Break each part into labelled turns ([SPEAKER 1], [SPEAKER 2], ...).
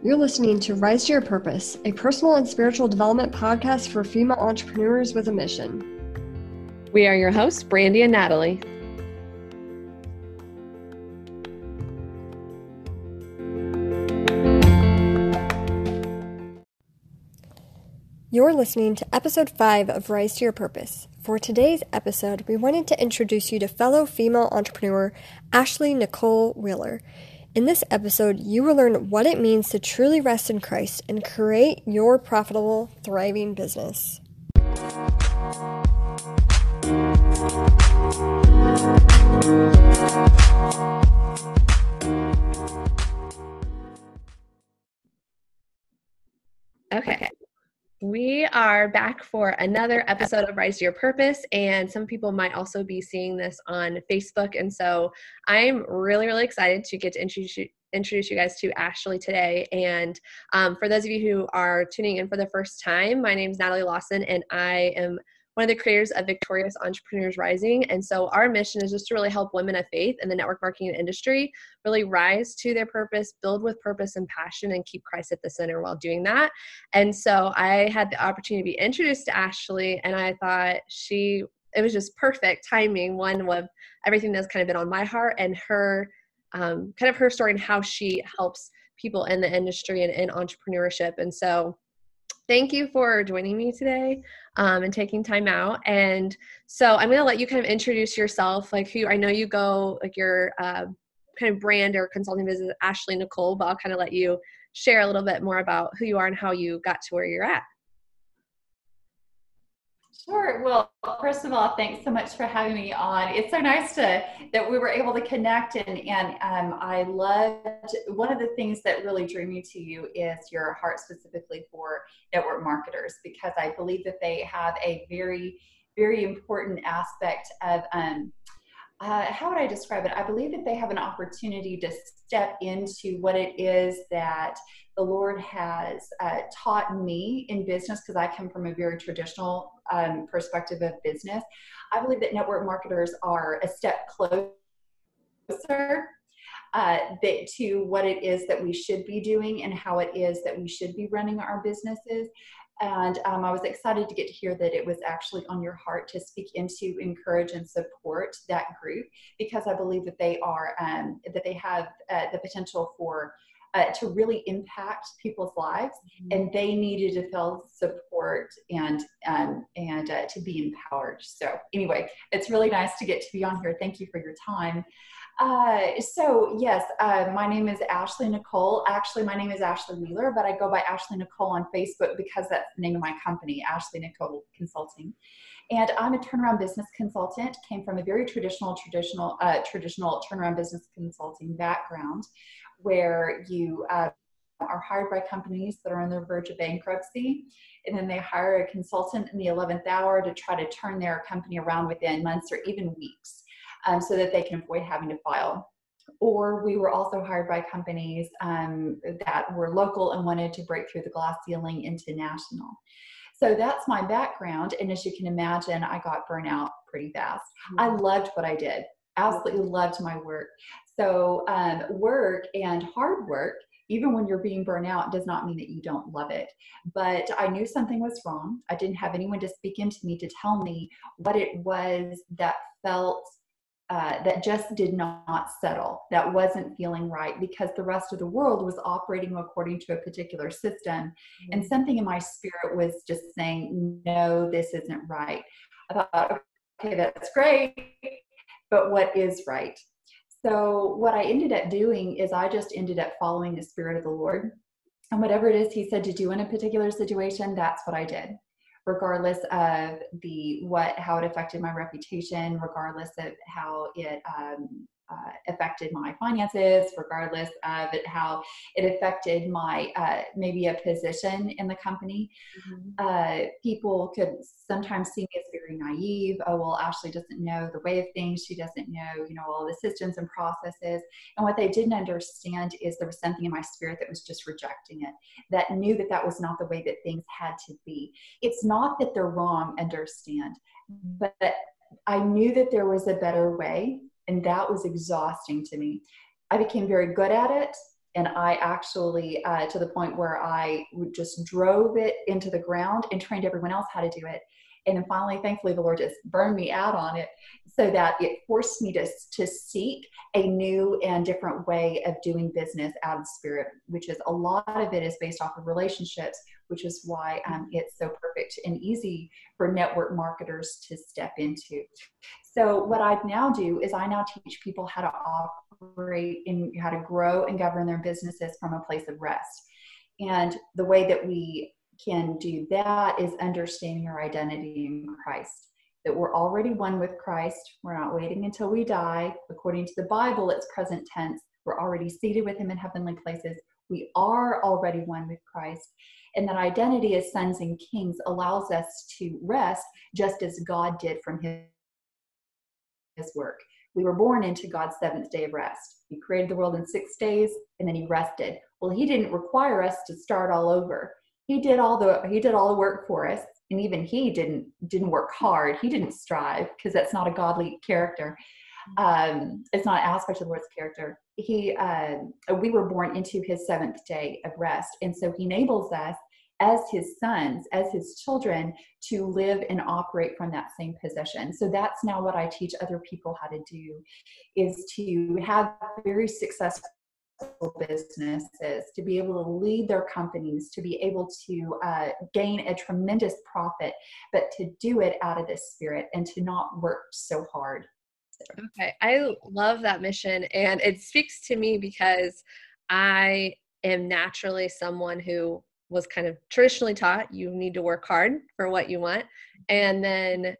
[SPEAKER 1] You're listening to Rise to Your Purpose, a personal and spiritual development podcast for female entrepreneurs with a mission.
[SPEAKER 2] We are your hosts, Brandie and Natalie.
[SPEAKER 1] You're listening to episode 5 of Rise to Your Purpose. For today's episode, we wanted to introduce you to fellow female entrepreneur Ashley Nicole Wheeler. In this episode, you will learn what it means to truly rest in Christ and create your profitable, thriving business.
[SPEAKER 2] Okay. We are back for another episode of Rise to Your Purpose, and some people might also be seeing this on Facebook. And so I'm really, really excited to get to introduce you, introduce you guys to Ashley today. And um, for those of you who are tuning in for the first time, my name is Natalie Lawson, and I am one of the creators of Victorious Entrepreneurs Rising. And so our mission is just to really help women of faith in the network marketing industry really rise to their purpose, build with purpose and passion, and keep Christ at the center while doing that. And so I had the opportunity to be introduced to Ashley, and I thought she it was just perfect timing. One with everything that's kind of been on my heart and her um, kind of her story and how she helps people in the industry and in entrepreneurship. And so thank you for joining me today um, and taking time out. And so I'm going to let you kind of introduce yourself, like who I know you go, like your uh, kind of brand or consulting business, Ashley Nicole, but I'll kind of let you share a little bit more about who you are and how you got to where you're at.
[SPEAKER 3] Sure. Well, first of all, thanks so much for having me on. It's so nice to that we were able to connect, and and um, I loved one of the things that really drew me to you is your heart specifically for network marketers because I believe that they have a very very important aspect of um, uh, how would I describe it? I believe that they have an opportunity to step into what it is that the Lord has uh, taught me in business because I come from a very traditional um, perspective of business. I believe that network marketers are a step closer uh, that, to what it is that we should be doing and how it is that we should be running our businesses. And um, I was excited to get to hear that it was actually on your heart to speak into, encourage, and support that group because I believe that they are um, that they have uh, the potential for uh, to really impact people's lives, mm-hmm. and they needed to feel support and um, and uh, to be empowered. So anyway, it's really nice to get to be on here. Thank you for your time. Uh, so yes, uh, my name is Ashley Nicole. Actually, my name is Ashley Wheeler, but I go by Ashley Nicole on Facebook because that's the name of my company, Ashley Nicole Consulting. And I'm a turnaround business consultant. Came from a very traditional, traditional, uh, traditional turnaround business consulting background, where you uh, are hired by companies that are on the verge of bankruptcy, and then they hire a consultant in the 11th hour to try to turn their company around within months or even weeks, um, so that they can avoid having to file. Or we were also hired by companies um, that were local and wanted to break through the glass ceiling into national. So that's my background. And as you can imagine, I got burnout pretty fast. Mm-hmm. I loved what I did, absolutely loved my work. So, um, work and hard work, even when you're being burnt out, does not mean that you don't love it. But I knew something was wrong. I didn't have anyone to speak into me to tell me what it was that felt uh, that just did not settle, that wasn't feeling right because the rest of the world was operating according to a particular system. Mm-hmm. And something in my spirit was just saying, no, this isn't right. I thought, okay, that's great, but what is right? So, what I ended up doing is I just ended up following the Spirit of the Lord. And whatever it is He said to do in a particular situation, that's what I did regardless of the what how it affected my reputation regardless of how it um, uh, affected my finances, regardless of it, how it affected my uh, maybe a position in the company. Mm-hmm. Uh, people could sometimes see me as very naive. Oh well, Ashley doesn't know the way of things. She doesn't know, you know, all the systems and processes. And what they didn't understand is there was something in my spirit that was just rejecting it. That knew that that was not the way that things had to be. It's not that they're wrong. Understand, but I knew that there was a better way and that was exhausting to me. I became very good at it, and I actually, uh, to the point where I just drove it into the ground and trained everyone else how to do it. And then finally, thankfully, the Lord just burned me out on it so that it forced me to, to seek a new and different way of doing business out of spirit, which is a lot of it is based off of relationships, which is why um, it's so perfect and easy for network marketers to step into. So, what I now do is I now teach people how to operate and how to grow and govern their businesses from a place of rest. And the way that we can do that is understanding our identity in Christ. That we're already one with Christ. We're not waiting until we die. According to the Bible, it's present tense. We're already seated with Him in heavenly places. We are already one with Christ. And that identity as sons and kings allows us to rest just as God did from His, his work. We were born into God's seventh day of rest. He created the world in six days and then He rested. Well, He didn't require us to start all over he did all the he did all the work for us and even he didn't didn't work hard he didn't strive because that's not a godly character um, it's not an aspect of the lord's character he uh, we were born into his seventh day of rest and so he enables us as his sons as his children to live and operate from that same position so that's now what i teach other people how to do is to have very successful businesses, to be able to lead their companies, to be able to uh, gain a tremendous profit, but to do it out of this spirit and to not work so hard.
[SPEAKER 2] Okay, I love that mission, and it speaks to me because I am naturally someone who was kind of traditionally taught you need to work hard for what you want, and then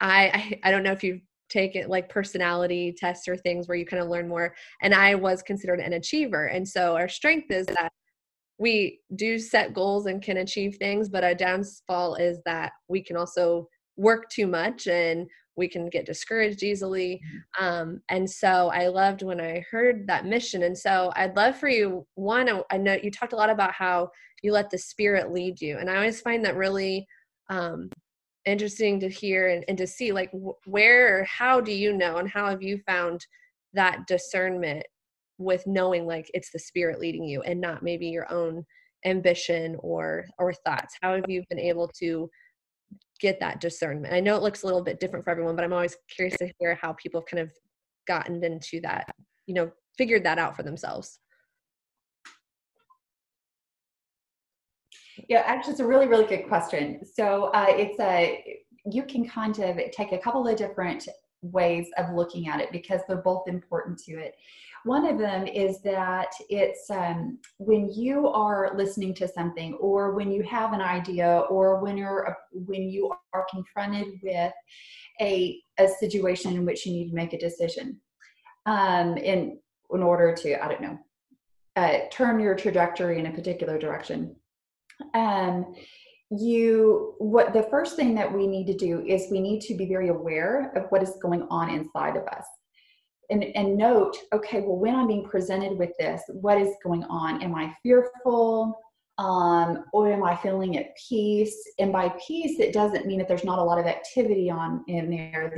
[SPEAKER 2] I I, I don't know if you've take it like personality tests or things where you kind of learn more. And I was considered an achiever. And so our strength is that we do set goals and can achieve things, but our downfall is that we can also work too much and we can get discouraged easily. Um, and so I loved when I heard that mission. And so I'd love for you, one, I know you talked a lot about how you let the spirit lead you. And I always find that really um, interesting to hear and, and to see like where or how do you know and how have you found that discernment with knowing like it's the spirit leading you and not maybe your own ambition or or thoughts? How have you been able to get that discernment? I know it looks a little bit different for everyone but i'm always curious to hear how people have kind of gotten into that you know figured that out for themselves
[SPEAKER 3] Yeah, actually, it's a really, really good question. So uh, it's a you can kind of take a couple of different ways of looking at it because they're both important to it. One of them is that it's um, when you are listening to something, or when you have an idea, or when you're when you are confronted with a a situation in which you need to make a decision, um, in in order to I don't know uh, turn your trajectory in a particular direction um, you what the first thing that we need to do is we need to be very aware of what is going on inside of us. And, and note okay well when i'm being presented with this what is going on? Am i fearful? Um, or am i feeling at peace? And by peace it doesn't mean that there's not a lot of activity on in there.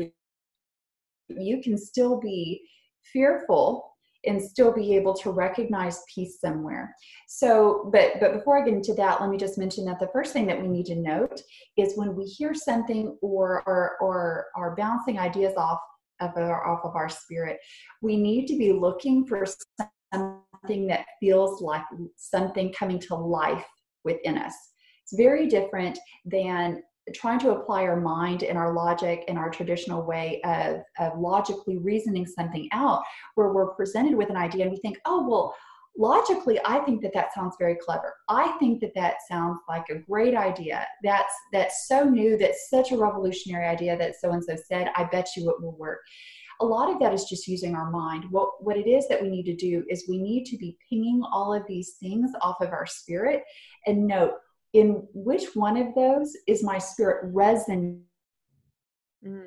[SPEAKER 3] You can still be fearful and still be able to recognize peace somewhere. So but but before i get into that let me just mention that the first thing that we need to note is when we hear something or or or are bouncing ideas off of our off of our spirit we need to be looking for something that feels like something coming to life within us. It's very different than trying to apply our mind and our logic and our traditional way of, of logically reasoning something out where we're presented with an idea and we think oh well logically i think that that sounds very clever. I think that that sounds like a great idea. That's that's so new that's such a revolutionary idea that so and so said i bet you it will work. A lot of that is just using our mind. What what it is that we need to do is we need to be pinging all of these things off of our spirit and note in which one of those is my spirit resonant?
[SPEAKER 2] Mm.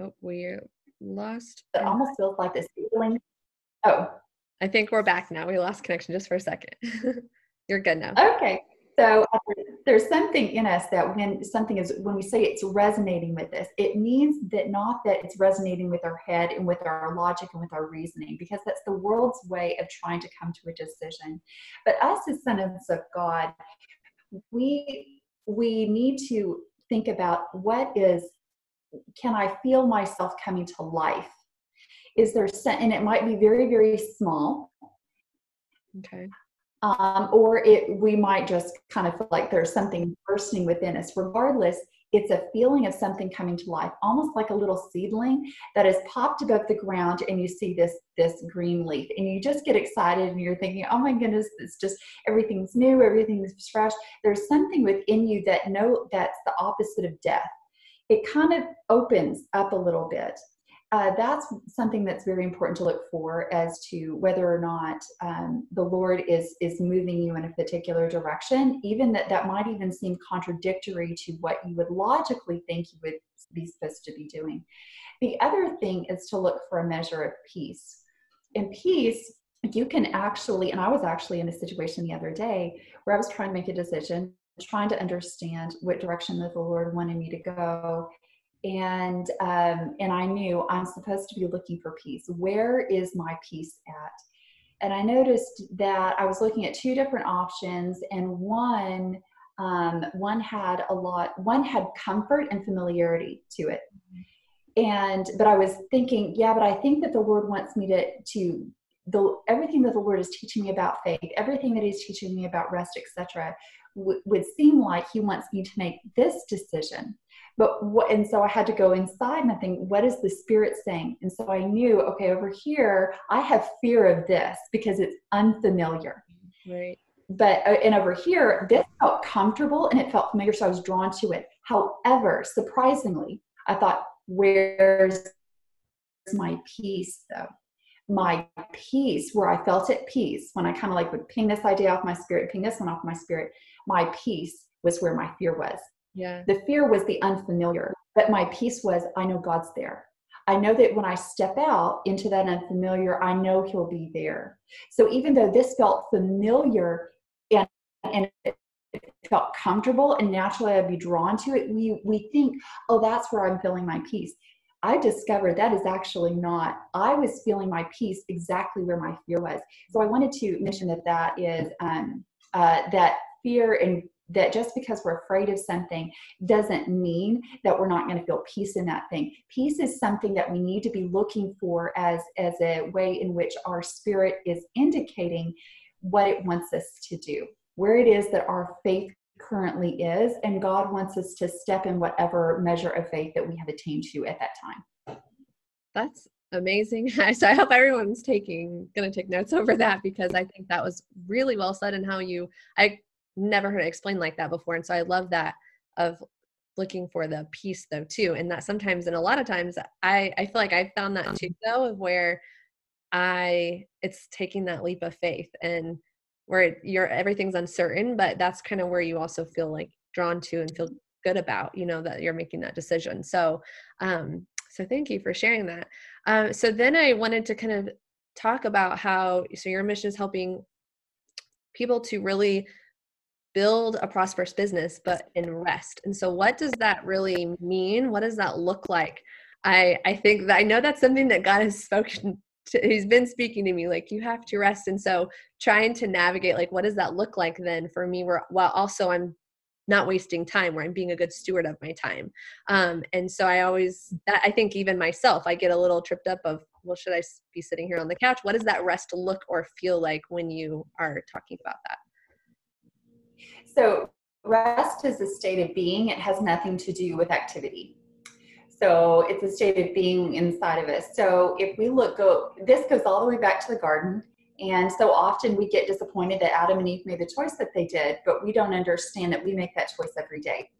[SPEAKER 2] Oh, we lost.
[SPEAKER 3] It almost feels like this feeling. Oh,
[SPEAKER 2] I think we're back now. We lost connection just for a second. You're good now.
[SPEAKER 3] Okay. So there's something in us that when something is when we say it's resonating with us it means that not that it's resonating with our head and with our logic and with our reasoning because that's the world's way of trying to come to a decision. But us as sons of god we we need to think about what is can i feel myself coming to life? Is there and it might be very very small.
[SPEAKER 2] Okay
[SPEAKER 3] um, or it we might just kind of feel like there's something bursting within us. Regardless it's a feeling of something coming to life almost like a little seedling that has popped above the ground and you see this this green leaf and you just get excited and you're thinking oh my goodness it's just everything's new everything's fresh. There's something within you that know that's the opposite of death. It kind of opens up a little bit uh, that's something that's very important to look for as to whether or not um, the Lord is is moving you in a particular direction, even that that might even seem contradictory to what you would logically think you would be supposed to be doing. The other thing is to look for a measure of peace. In peace, you can actually, and I was actually in a situation the other day where I was trying to make a decision, trying to understand what direction that the Lord wanted me to go and um, and I knew I'm supposed to be looking for peace. Where is my peace at? And I noticed that I was looking at two different options, and one um, one had a lot. One had comfort and familiarity to it, and but I was thinking, yeah, but I think that the Lord wants me to to the everything that the Lord is teaching me about faith, everything that He's teaching me about rest, etc., would seem like He wants me to make this decision but what and so i had to go inside and i think what is the spirit saying? And so i knew okay over here i have fear of this because it's unfamiliar.
[SPEAKER 2] Right.
[SPEAKER 3] But uh, and over here this felt comfortable and it felt familiar so i was drawn to it. However surprisingly i thought where's my peace though? My peace where i felt at peace when i kind of like would ping this idea off my spirit ping this one off my spirit my peace was where my fear was
[SPEAKER 2] yeah.
[SPEAKER 3] The fear was the unfamiliar, but my peace was I know God's there. I know that when I step out into that unfamiliar, I know He'll be there. So even though this felt familiar and, and it felt comfortable and naturally I'd be drawn to it, we, we think, oh, that's where I'm feeling my peace. I discovered that is actually not. I was feeling my peace exactly where my fear was. So I wanted to mention that that is um, uh, that fear and that just because we're afraid of something doesn't mean that we're not going to feel peace in that thing. Peace is something that we need to be looking for as as a way in which our spirit is indicating what it wants us to do where it is that our faith currently is and god wants us to step in whatever measure of faith that we have attained to at that time.
[SPEAKER 2] That's amazing. So i hope everyone's taking going to take notes over that because i think that was really well said and how you i never heard it explained like that before. And so I love that of looking for the peace though too. And that sometimes and a lot of times I, I feel like I've found that too though of where I it's taking that leap of faith and where you're everything's uncertain, but that's kind of where you also feel like drawn to and feel good about, you know, that you're making that decision. So um so thank you for sharing that. Um so then I wanted to kind of talk about how so your mission is helping people to really build a prosperous business but in rest and so what does that really mean? What does that look like? I i think that i know that's something that god has spoken to, he's been speaking to me like you have to rest. And so trying to navigate like what does that look like then for me where while also i'm not wasting time where i'm being a good steward of my time? Um, and so i always that i think even myself i get a little tripped up of well should i be sitting here on the couch? What does that rest look or feel like when you are talking about that
[SPEAKER 3] so, rest is a state of being, it has nothing to do with activity. So, it's a state of being inside of us. So, if we look, go, this goes all the way back to the garden. And so often we get disappointed that Adam and Eve made the choice that they did, but we don't understand that we make that choice every day.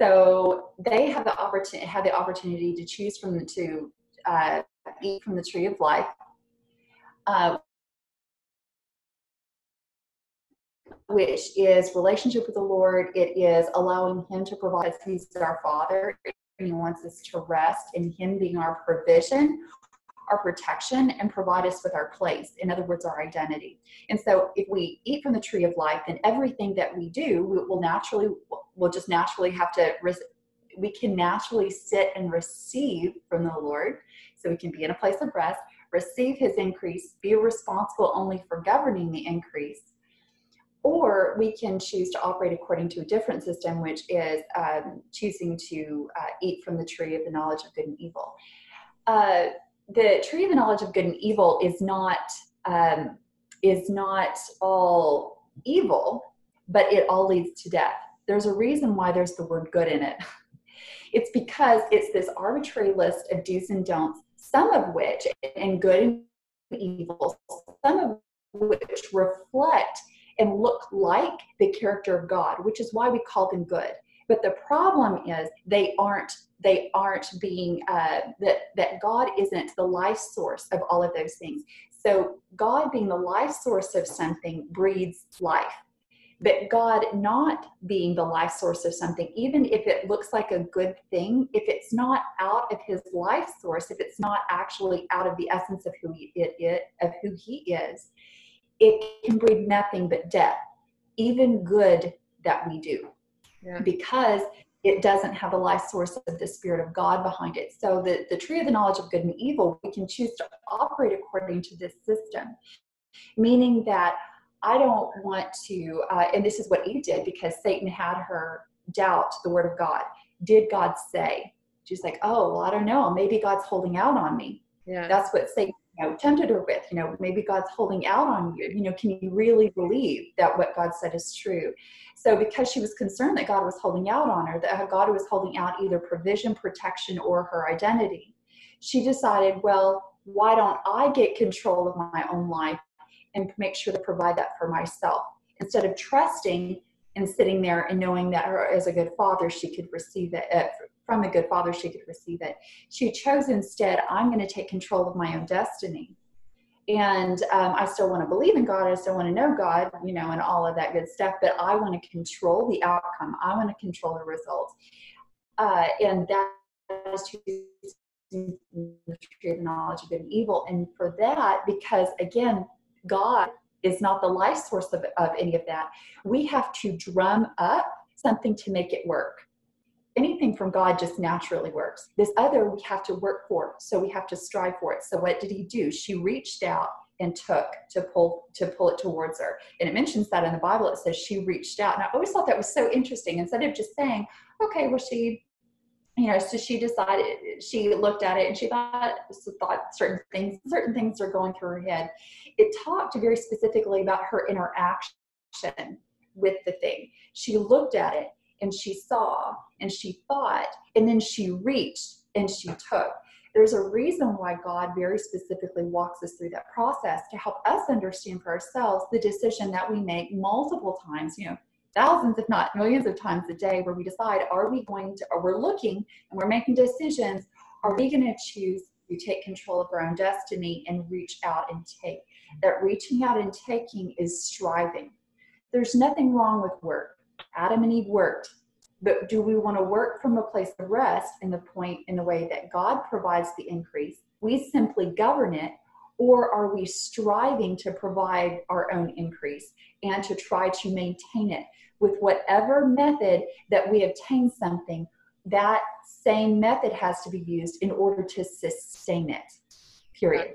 [SPEAKER 3] So they have the opportunity have the opportunity to choose from the to uh, eat from the tree of life. Uh, which is relationship with the Lord. It is allowing Him to provide. He's our Father. He wants us to rest in Him being our provision, our protection and provide us with our place. In other words, our identity. And so if we eat from the tree of life, then everything that we do we will naturally, we'll just naturally have to, we can naturally sit and receive from the Lord. So we can be in a place of rest, receive his increase, be responsible only for governing the increase, or we can choose to operate according to a different system, which is um, choosing to uh, eat from the tree of the knowledge of good and evil. Uh, the tree of the knowledge of good and evil is not um, is not all evil, but it all leads to death. There's a reason why there's the word good in it. It's because it's this arbitrary list of do's and don'ts, some of which, and good and evil, some of which reflect and look like the character of God, which is why we call them good. But the problem is they aren't they aren't being uh, that that God isn't the life source of all of those things. So God being the life source of something breeds life. But God not being the life source of something, even if it looks like a good thing, if it's not out of His life source, if it's not actually out of the essence of who it, it of who He is, it can breed nothing but death, even good that we do, yeah. because it doesn't have a life source of the Spirit of God behind it. So, the, the tree of the knowledge of good and evil, we can choose to operate according to this system, meaning that I don't want to, uh, and this is what Eve did because Satan had her doubt the word of God. Did God say? She's like, oh, well, I don't know. Maybe God's holding out on me. Yeah. That's what Satan know, tempted her with. You know, maybe God's holding out on you. You know, can you really believe that what God said is true? So, because she was concerned that God was holding out on her, that God was holding out either provision, protection, or her identity, she decided, well, why don't I get control of my own life and make sure to provide that for myself instead of trusting and sitting there and knowing that her as a good father she could receive it uh, from a good father she could receive it she chose instead i'm going to take control of my own destiny and um, i still want to believe in god i still want to know god you know and all of that good stuff but i want to control the outcome i want to control the results uh, and that is the tree of knowledge of good and evil and for that because again god is not the life source of, of any of that. We have to drum up something to make it work. Anything from God just naturally works. This other we have to work for, so we have to strive for it. So what did he do? She reached out and took to pull to pull it towards her. And it mentions that in the Bible. It says she reached out. And I always thought that was so interesting. Instead of just saying, okay, well she you know, so she decided she looked at it and she thought thought certain things certain things are going through her head. It talked very specifically about her interaction with the thing. She looked at it and she saw and she thought and then she reached and she took. There's a reason why God very specifically walks us through that process to help us understand for ourselves the decision that we make multiple times, you know, thousands, if not millions of times a day where we decide, are we going to, or we're looking and we're making decisions, are we going to choose to take control of our own destiny and reach out and take? That reaching out and taking is striving. There's nothing wrong with work. Adam and Eve worked. But do we want to work from a place of rest in the point in the way that God provides the increase? We simply govern it or are we striving to provide our own increase and to try to maintain it with whatever method that we obtain something that same method has to be used in order to sustain it period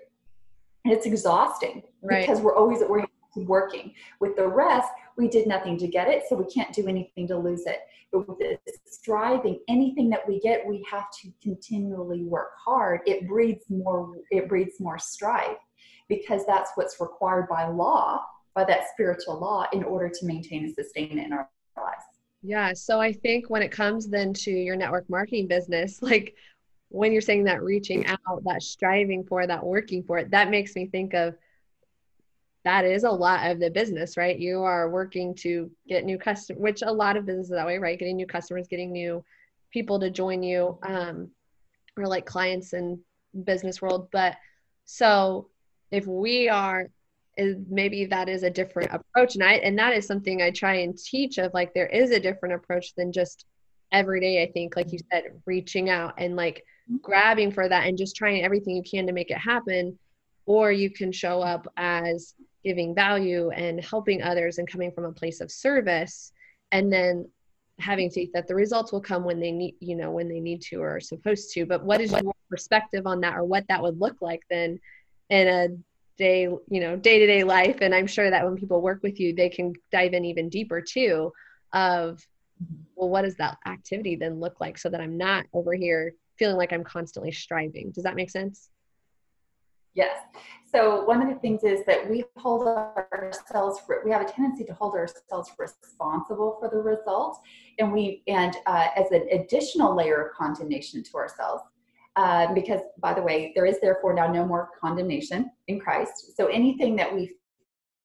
[SPEAKER 3] and it's exhausting right. because we're always we're working. With the rest we did nothing to get it so we can't do anything to lose it. But with this striving anything that we get we have to continually work hard. It breeds more it breeds more strife because that's what's required by law by that spiritual law in order to maintain and sustain it in our lives.
[SPEAKER 2] Yeah so i think when it comes then to your network marketing business like when you're saying that reaching out that striving for that working for it that makes me think of that is a lot of the business, right? You are working to get new customers, which a lot of businesses that way, right? Getting new customers, getting new people to join you, um, or like clients in business world. But so if we are, is maybe that is a different approach, and I and that is something I try and teach of like there is a different approach than just every day i think like you said reaching out and like mm-hmm. grabbing for that and just trying everything you can to make it happen or you can show up as giving value and helping others and coming from a place of service and then having faith that the results will come when they need you know when they need to or are supposed to. But what is your perspective on that or what that would look like then in a day you know day to day life? And i'm sure that when people work with you they can dive in even deeper too of well what does that activity then look like so that i'm not over here feeling like i'm constantly striving? Does that make sense
[SPEAKER 3] yes. So one of the things is that we hold ourselves we have a tendency to hold ourselves responsible for the results and we and uh, as an additional layer of condemnation to ourselves um, because by the way there is therefore now no more condemnation in christ. So anything that we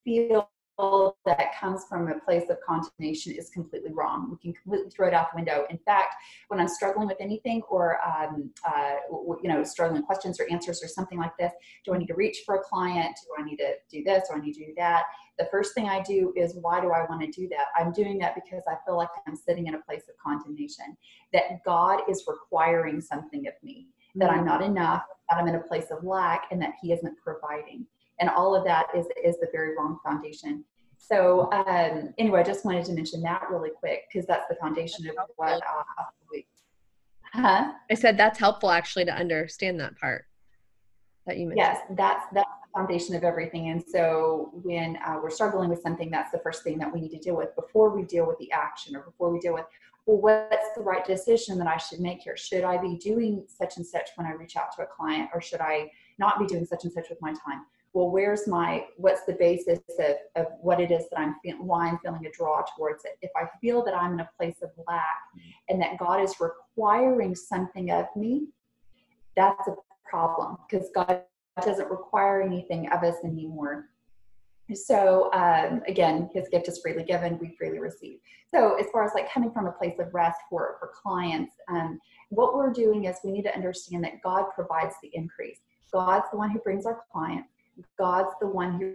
[SPEAKER 3] feel that comes from a place of condemnation is completely wrong. We can completely throw it out the window. In fact, when I'm struggling with anything or, um, uh, you know, struggling questions or answers or something like this, do I need to reach for a client? Do I need to do this? Do I need to do that? The first thing I do is, why do I want to do that? I'm doing that because I feel like I'm sitting in a place of condemnation, that God is requiring something of me, that I'm mm. not enough, that I'm in a place of lack, and that He isn't providing and all of that is is the very wrong foundation so um, anyway i just wanted to mention that really quick because that's the foundation of what uh, we,
[SPEAKER 2] huh? i said that's helpful actually to understand that part that you mentioned
[SPEAKER 3] yes that's that's the foundation of everything and so when uh, we're struggling with something that's the first thing that we need to deal with before we deal with the action or before we deal with well, what's the right decision that I should make here? Should I be doing such and such when I reach out to a client, or should I not be doing such and such with my time? Well, where's my, what's the basis of, of what it is that I'm feeling, why I'm feeling a draw towards it. If I feel that I'm in a place of lack and that God is requiring something of me, that's a problem because God doesn't require anything of us anymore. So um, again, His gift is freely given, we freely receive. So as far as like coming from a place of rest for for clients, um, what we're doing is we need to understand that God provides the increase. God's the one who brings our clients. God's the one who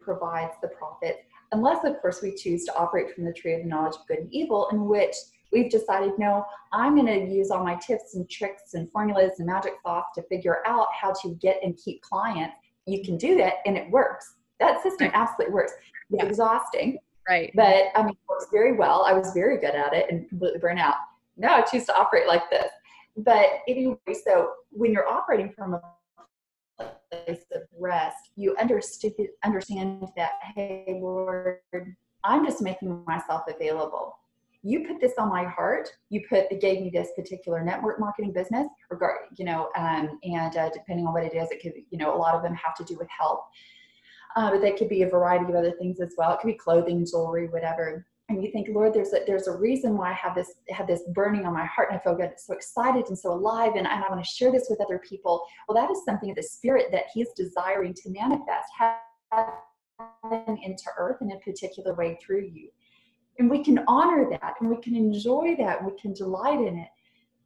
[SPEAKER 3] provides the profit, unless, of course, we choose to operate from the tree of the knowledge of good and evil, in which we've decided, no, I'm going to use all my tips and tricks and formulas and magic sauce to figure out how to get and keep clients. You can do that, and it works. That system right. absolutely works. It's yeah. exhausting.
[SPEAKER 2] Right.
[SPEAKER 3] But I mean, it works very well. I was very good at it and completely burnt out. Now I choose to operate like this. But anyway, so when you're operating from a place of rest, you understood, understand that, hey, Lord, I'm just making myself available. You put this on my heart. You put, gave me this particular network marketing business, regard, you know, um, and uh, depending on what it is, it could, you know, a lot of them have to do with health, uh, but they could be a variety of other things as well. It could be clothing, jewelry, whatever and you think lord there's a there's a reason why i have this have this burning on my heart and i feel good so excited and so alive and, and i want to share this with other people. Well that is something of the spirit that he's desiring to manifest heaven into earth in a particular way through you. And we can honor that and we can enjoy that and we can delight in it.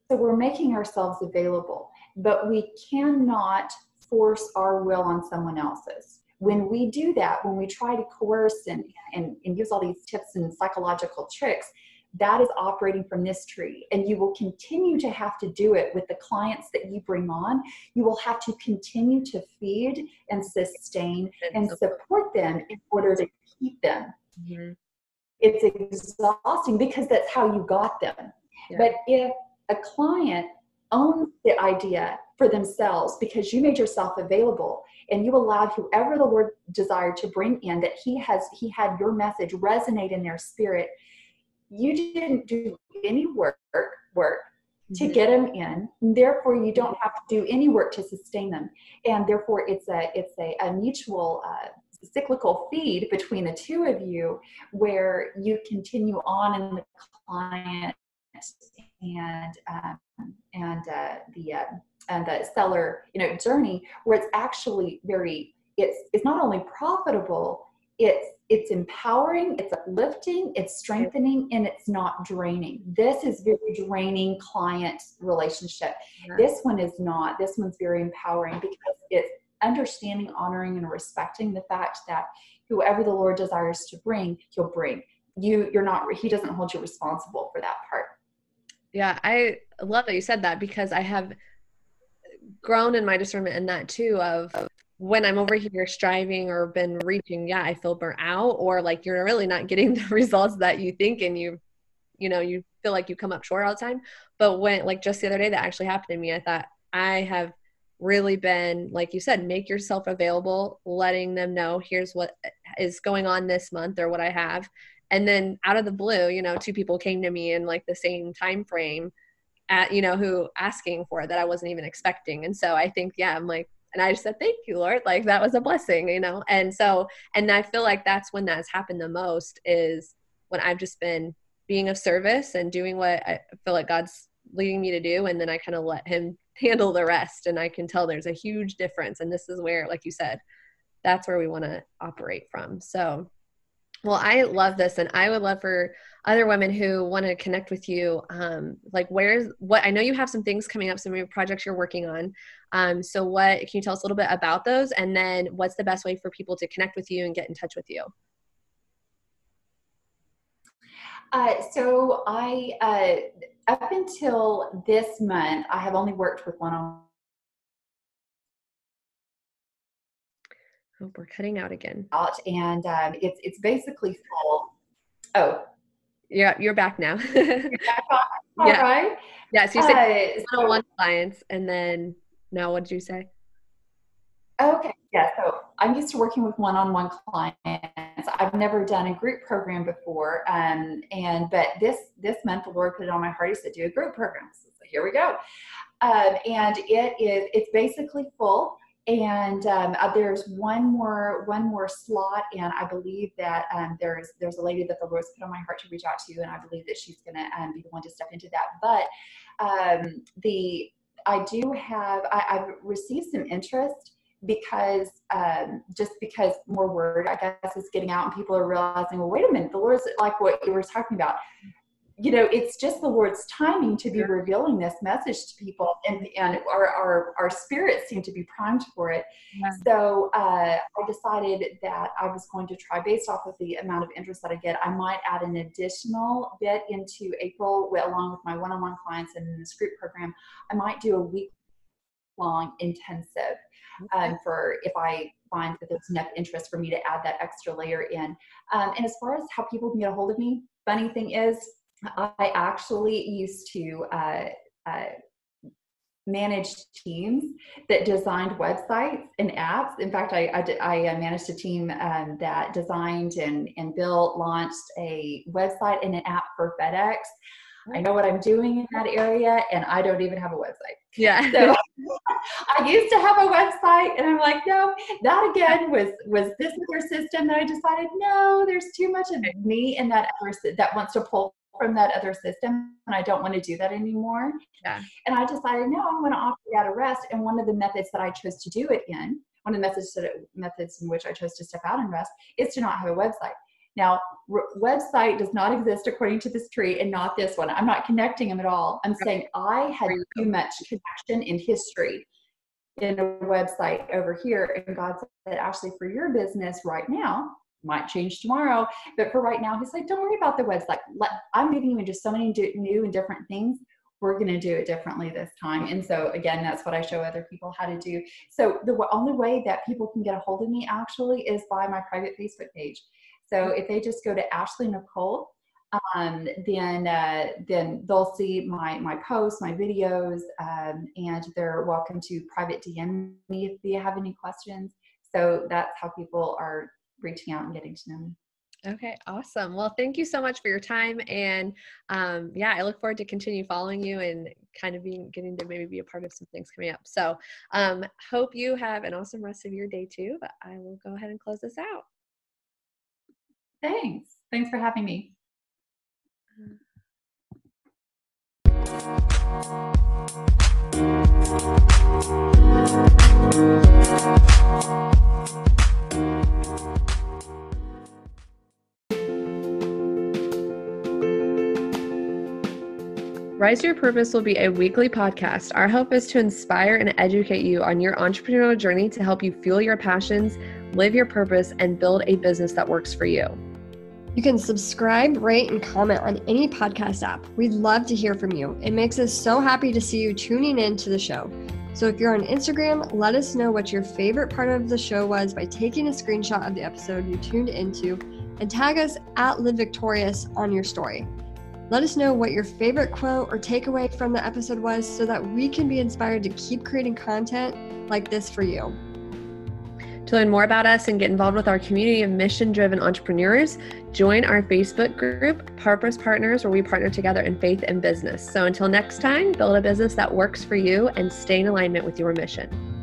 [SPEAKER 3] So we're making ourselves available but we cannot force our will on someone else's when we do that, when we try to coerce and, and, and use all these tips and psychological tricks, that is operating from this tree. And you will continue to have to do it with the clients that you bring on. You will have to continue to feed and sustain and support them in order to keep them. Mm-hmm. It's exhausting because that's how you got them. Yeah. But if a client owns the idea for themselves because you made yourself available and you allowed whoever the lord desired to bring in that he has he had your message resonate in their spirit. You didn't do any work work to mm-hmm. get them in. Therefore you don't have to do any work to sustain them. And therefore it's a it's a, a mutual uh, cyclical feed between the two of you where you continue on in the client and um, and uh, the uh, and the seller you know journey where it's actually very it's it's not only profitable it's it's empowering it's uplifting it's strengthening and it's not draining. This is very draining client relationship. Yeah. this one is not. This one's very empowering because it's understanding honoring and respecting the fact that whoever the lord desires to bring he'll bring. You you're not he doesn't hold you responsible for that
[SPEAKER 2] Yeah, I love that you said that because I have grown in my discernment in that too of when I'm over here striving or been reaching, yeah, I feel burnt out or like you're really not getting the results that you think and you you know, you feel like you come up short all the time. But when like just the other day that actually happened to me, I thought I have really been like you said, make yourself available, letting them know here's what is going on this month or what I have. And then out of the blue, you know, two people came to me in like the same time frame at you know who asking for it that I wasn't even expecting. And so I think yeah, I'm like and I just said, thank you, Lord. Like that was a blessing, you know? And so, and I feel like that's when that's happened the most is when I've just been being of service and doing what I feel like God's leading me to do. And then I kind of let Him handle the rest. And I can tell there's a huge difference. And this is where, like you said, that's where we want to operate from. So, well, I love this, and I would love for other women who want to connect with you. Um, like, where's what? I know you have some things coming up, some projects you're working on. Um, so, what can you tell us a little bit about those, and then what's the best way for people to connect with you and get in touch with you?
[SPEAKER 3] Uh, so I, uh, up until this month, I have only worked with one on.
[SPEAKER 2] Oh, we're cutting out again.
[SPEAKER 3] Out and um, it's it's basically full. Oh,
[SPEAKER 2] yeah, you're back now.
[SPEAKER 3] All yeah. right.
[SPEAKER 2] Yeah. So you said uh, so, one clients, and then now what did you say?
[SPEAKER 3] Okay. Yeah. So I'm used to working with one-on-one clients. I've never done a group program before, um, and but this this month the Lord put it on my heart. He said, "Do a group program." So here we go, um, and it is it's basically full. And um, uh, there's one more one more slot, and I believe that um, there's there's a lady that the Lord's put on my heart to reach out to, and I believe that she's going to um, be the one to step into that. But um, the I do have I, I've received some interest because um, just because more word i guess is getting out and people are realizing well wait a minute the lord's like what you were talking about you know it's just the lord's timing to be revealing this message to people and, and our, our, our spirits seem to be primed for it yeah. so uh, i decided that i was going to try based off of the amount of interest that i get i might add an additional bit into april along with my one-on-one clients and this group program i might do a week long intensive um, for if I find that there's enough interest for me to add that extra layer in. Um, and as far as how people can get a hold of me, funny thing is, I actually used to uh, uh, manage teams that designed websites and apps. In fact, I, I, I uh, managed a team um, that designed and, and built, launched a website and an app for FedEx. I know what I'm doing in that area, and I don't even have a website.
[SPEAKER 2] Yeah.
[SPEAKER 3] So I used to have a website, and I'm like, no, that again was was this other system that I decided, no, there's too much of me in that other that wants to pull from that other system, and I don't want to do that anymore.
[SPEAKER 2] Yeah.
[SPEAKER 3] And I decided, no, I'm going to offer that a rest. And one of the methods that I chose to do it in, one of the methods that, methods in which I chose to step out and rest, is to not have a website. Now, r- website does not exist according to this tree and not this one. I'm not connecting them at all. I'm saying I had too much connection in history in a website over here. And God said, Ashley, for your business right now, might change tomorrow, but for right now, He's like, don't worry about the website. Let, I'm giving you just so many new and different things. We're going to do it differently this time. And so, again, that's what I show other people how to do. So, the only way that people can get a hold of me actually is by my private Facebook page. So if they just go to Ashley Nicole, um, then uh, then they'll see my my posts, my videos, um, and they're welcome to private DM me if they have any questions. So that's how people are reaching out and getting to know me.
[SPEAKER 2] Okay, awesome. Well, thank you so much for your time, and um, yeah, I look forward to continue following you and kind of being getting to maybe be a part of some things coming up. So, um, hope you have an awesome rest of your day too. But I will go ahead and close this out.
[SPEAKER 3] Thanks. Thanks for having me.
[SPEAKER 2] Rise to Your Purpose will be a weekly podcast. Our hope is to inspire and educate you on your entrepreneurial journey to help you fuel your passions, live your purpose, and build a business that works for you.
[SPEAKER 1] You can subscribe, rate, and comment on any podcast app. We'd love to hear from you. It makes us so happy to see you tuning in to the show. So if you're on Instagram, let us know what your favorite part of the show was by taking a screenshot of the episode you tuned into and tag us at Live Victorious on your story. Let us know what your favorite quote or takeaway from the episode was so that we can be inspired to keep creating content like this for you.
[SPEAKER 2] To learn more about us and get involved with our community of mission driven entrepreneurs, join our Facebook group, Purpose Partners, where we partner together in faith and business. So until next time, build a business that works for you and stay in alignment with your mission.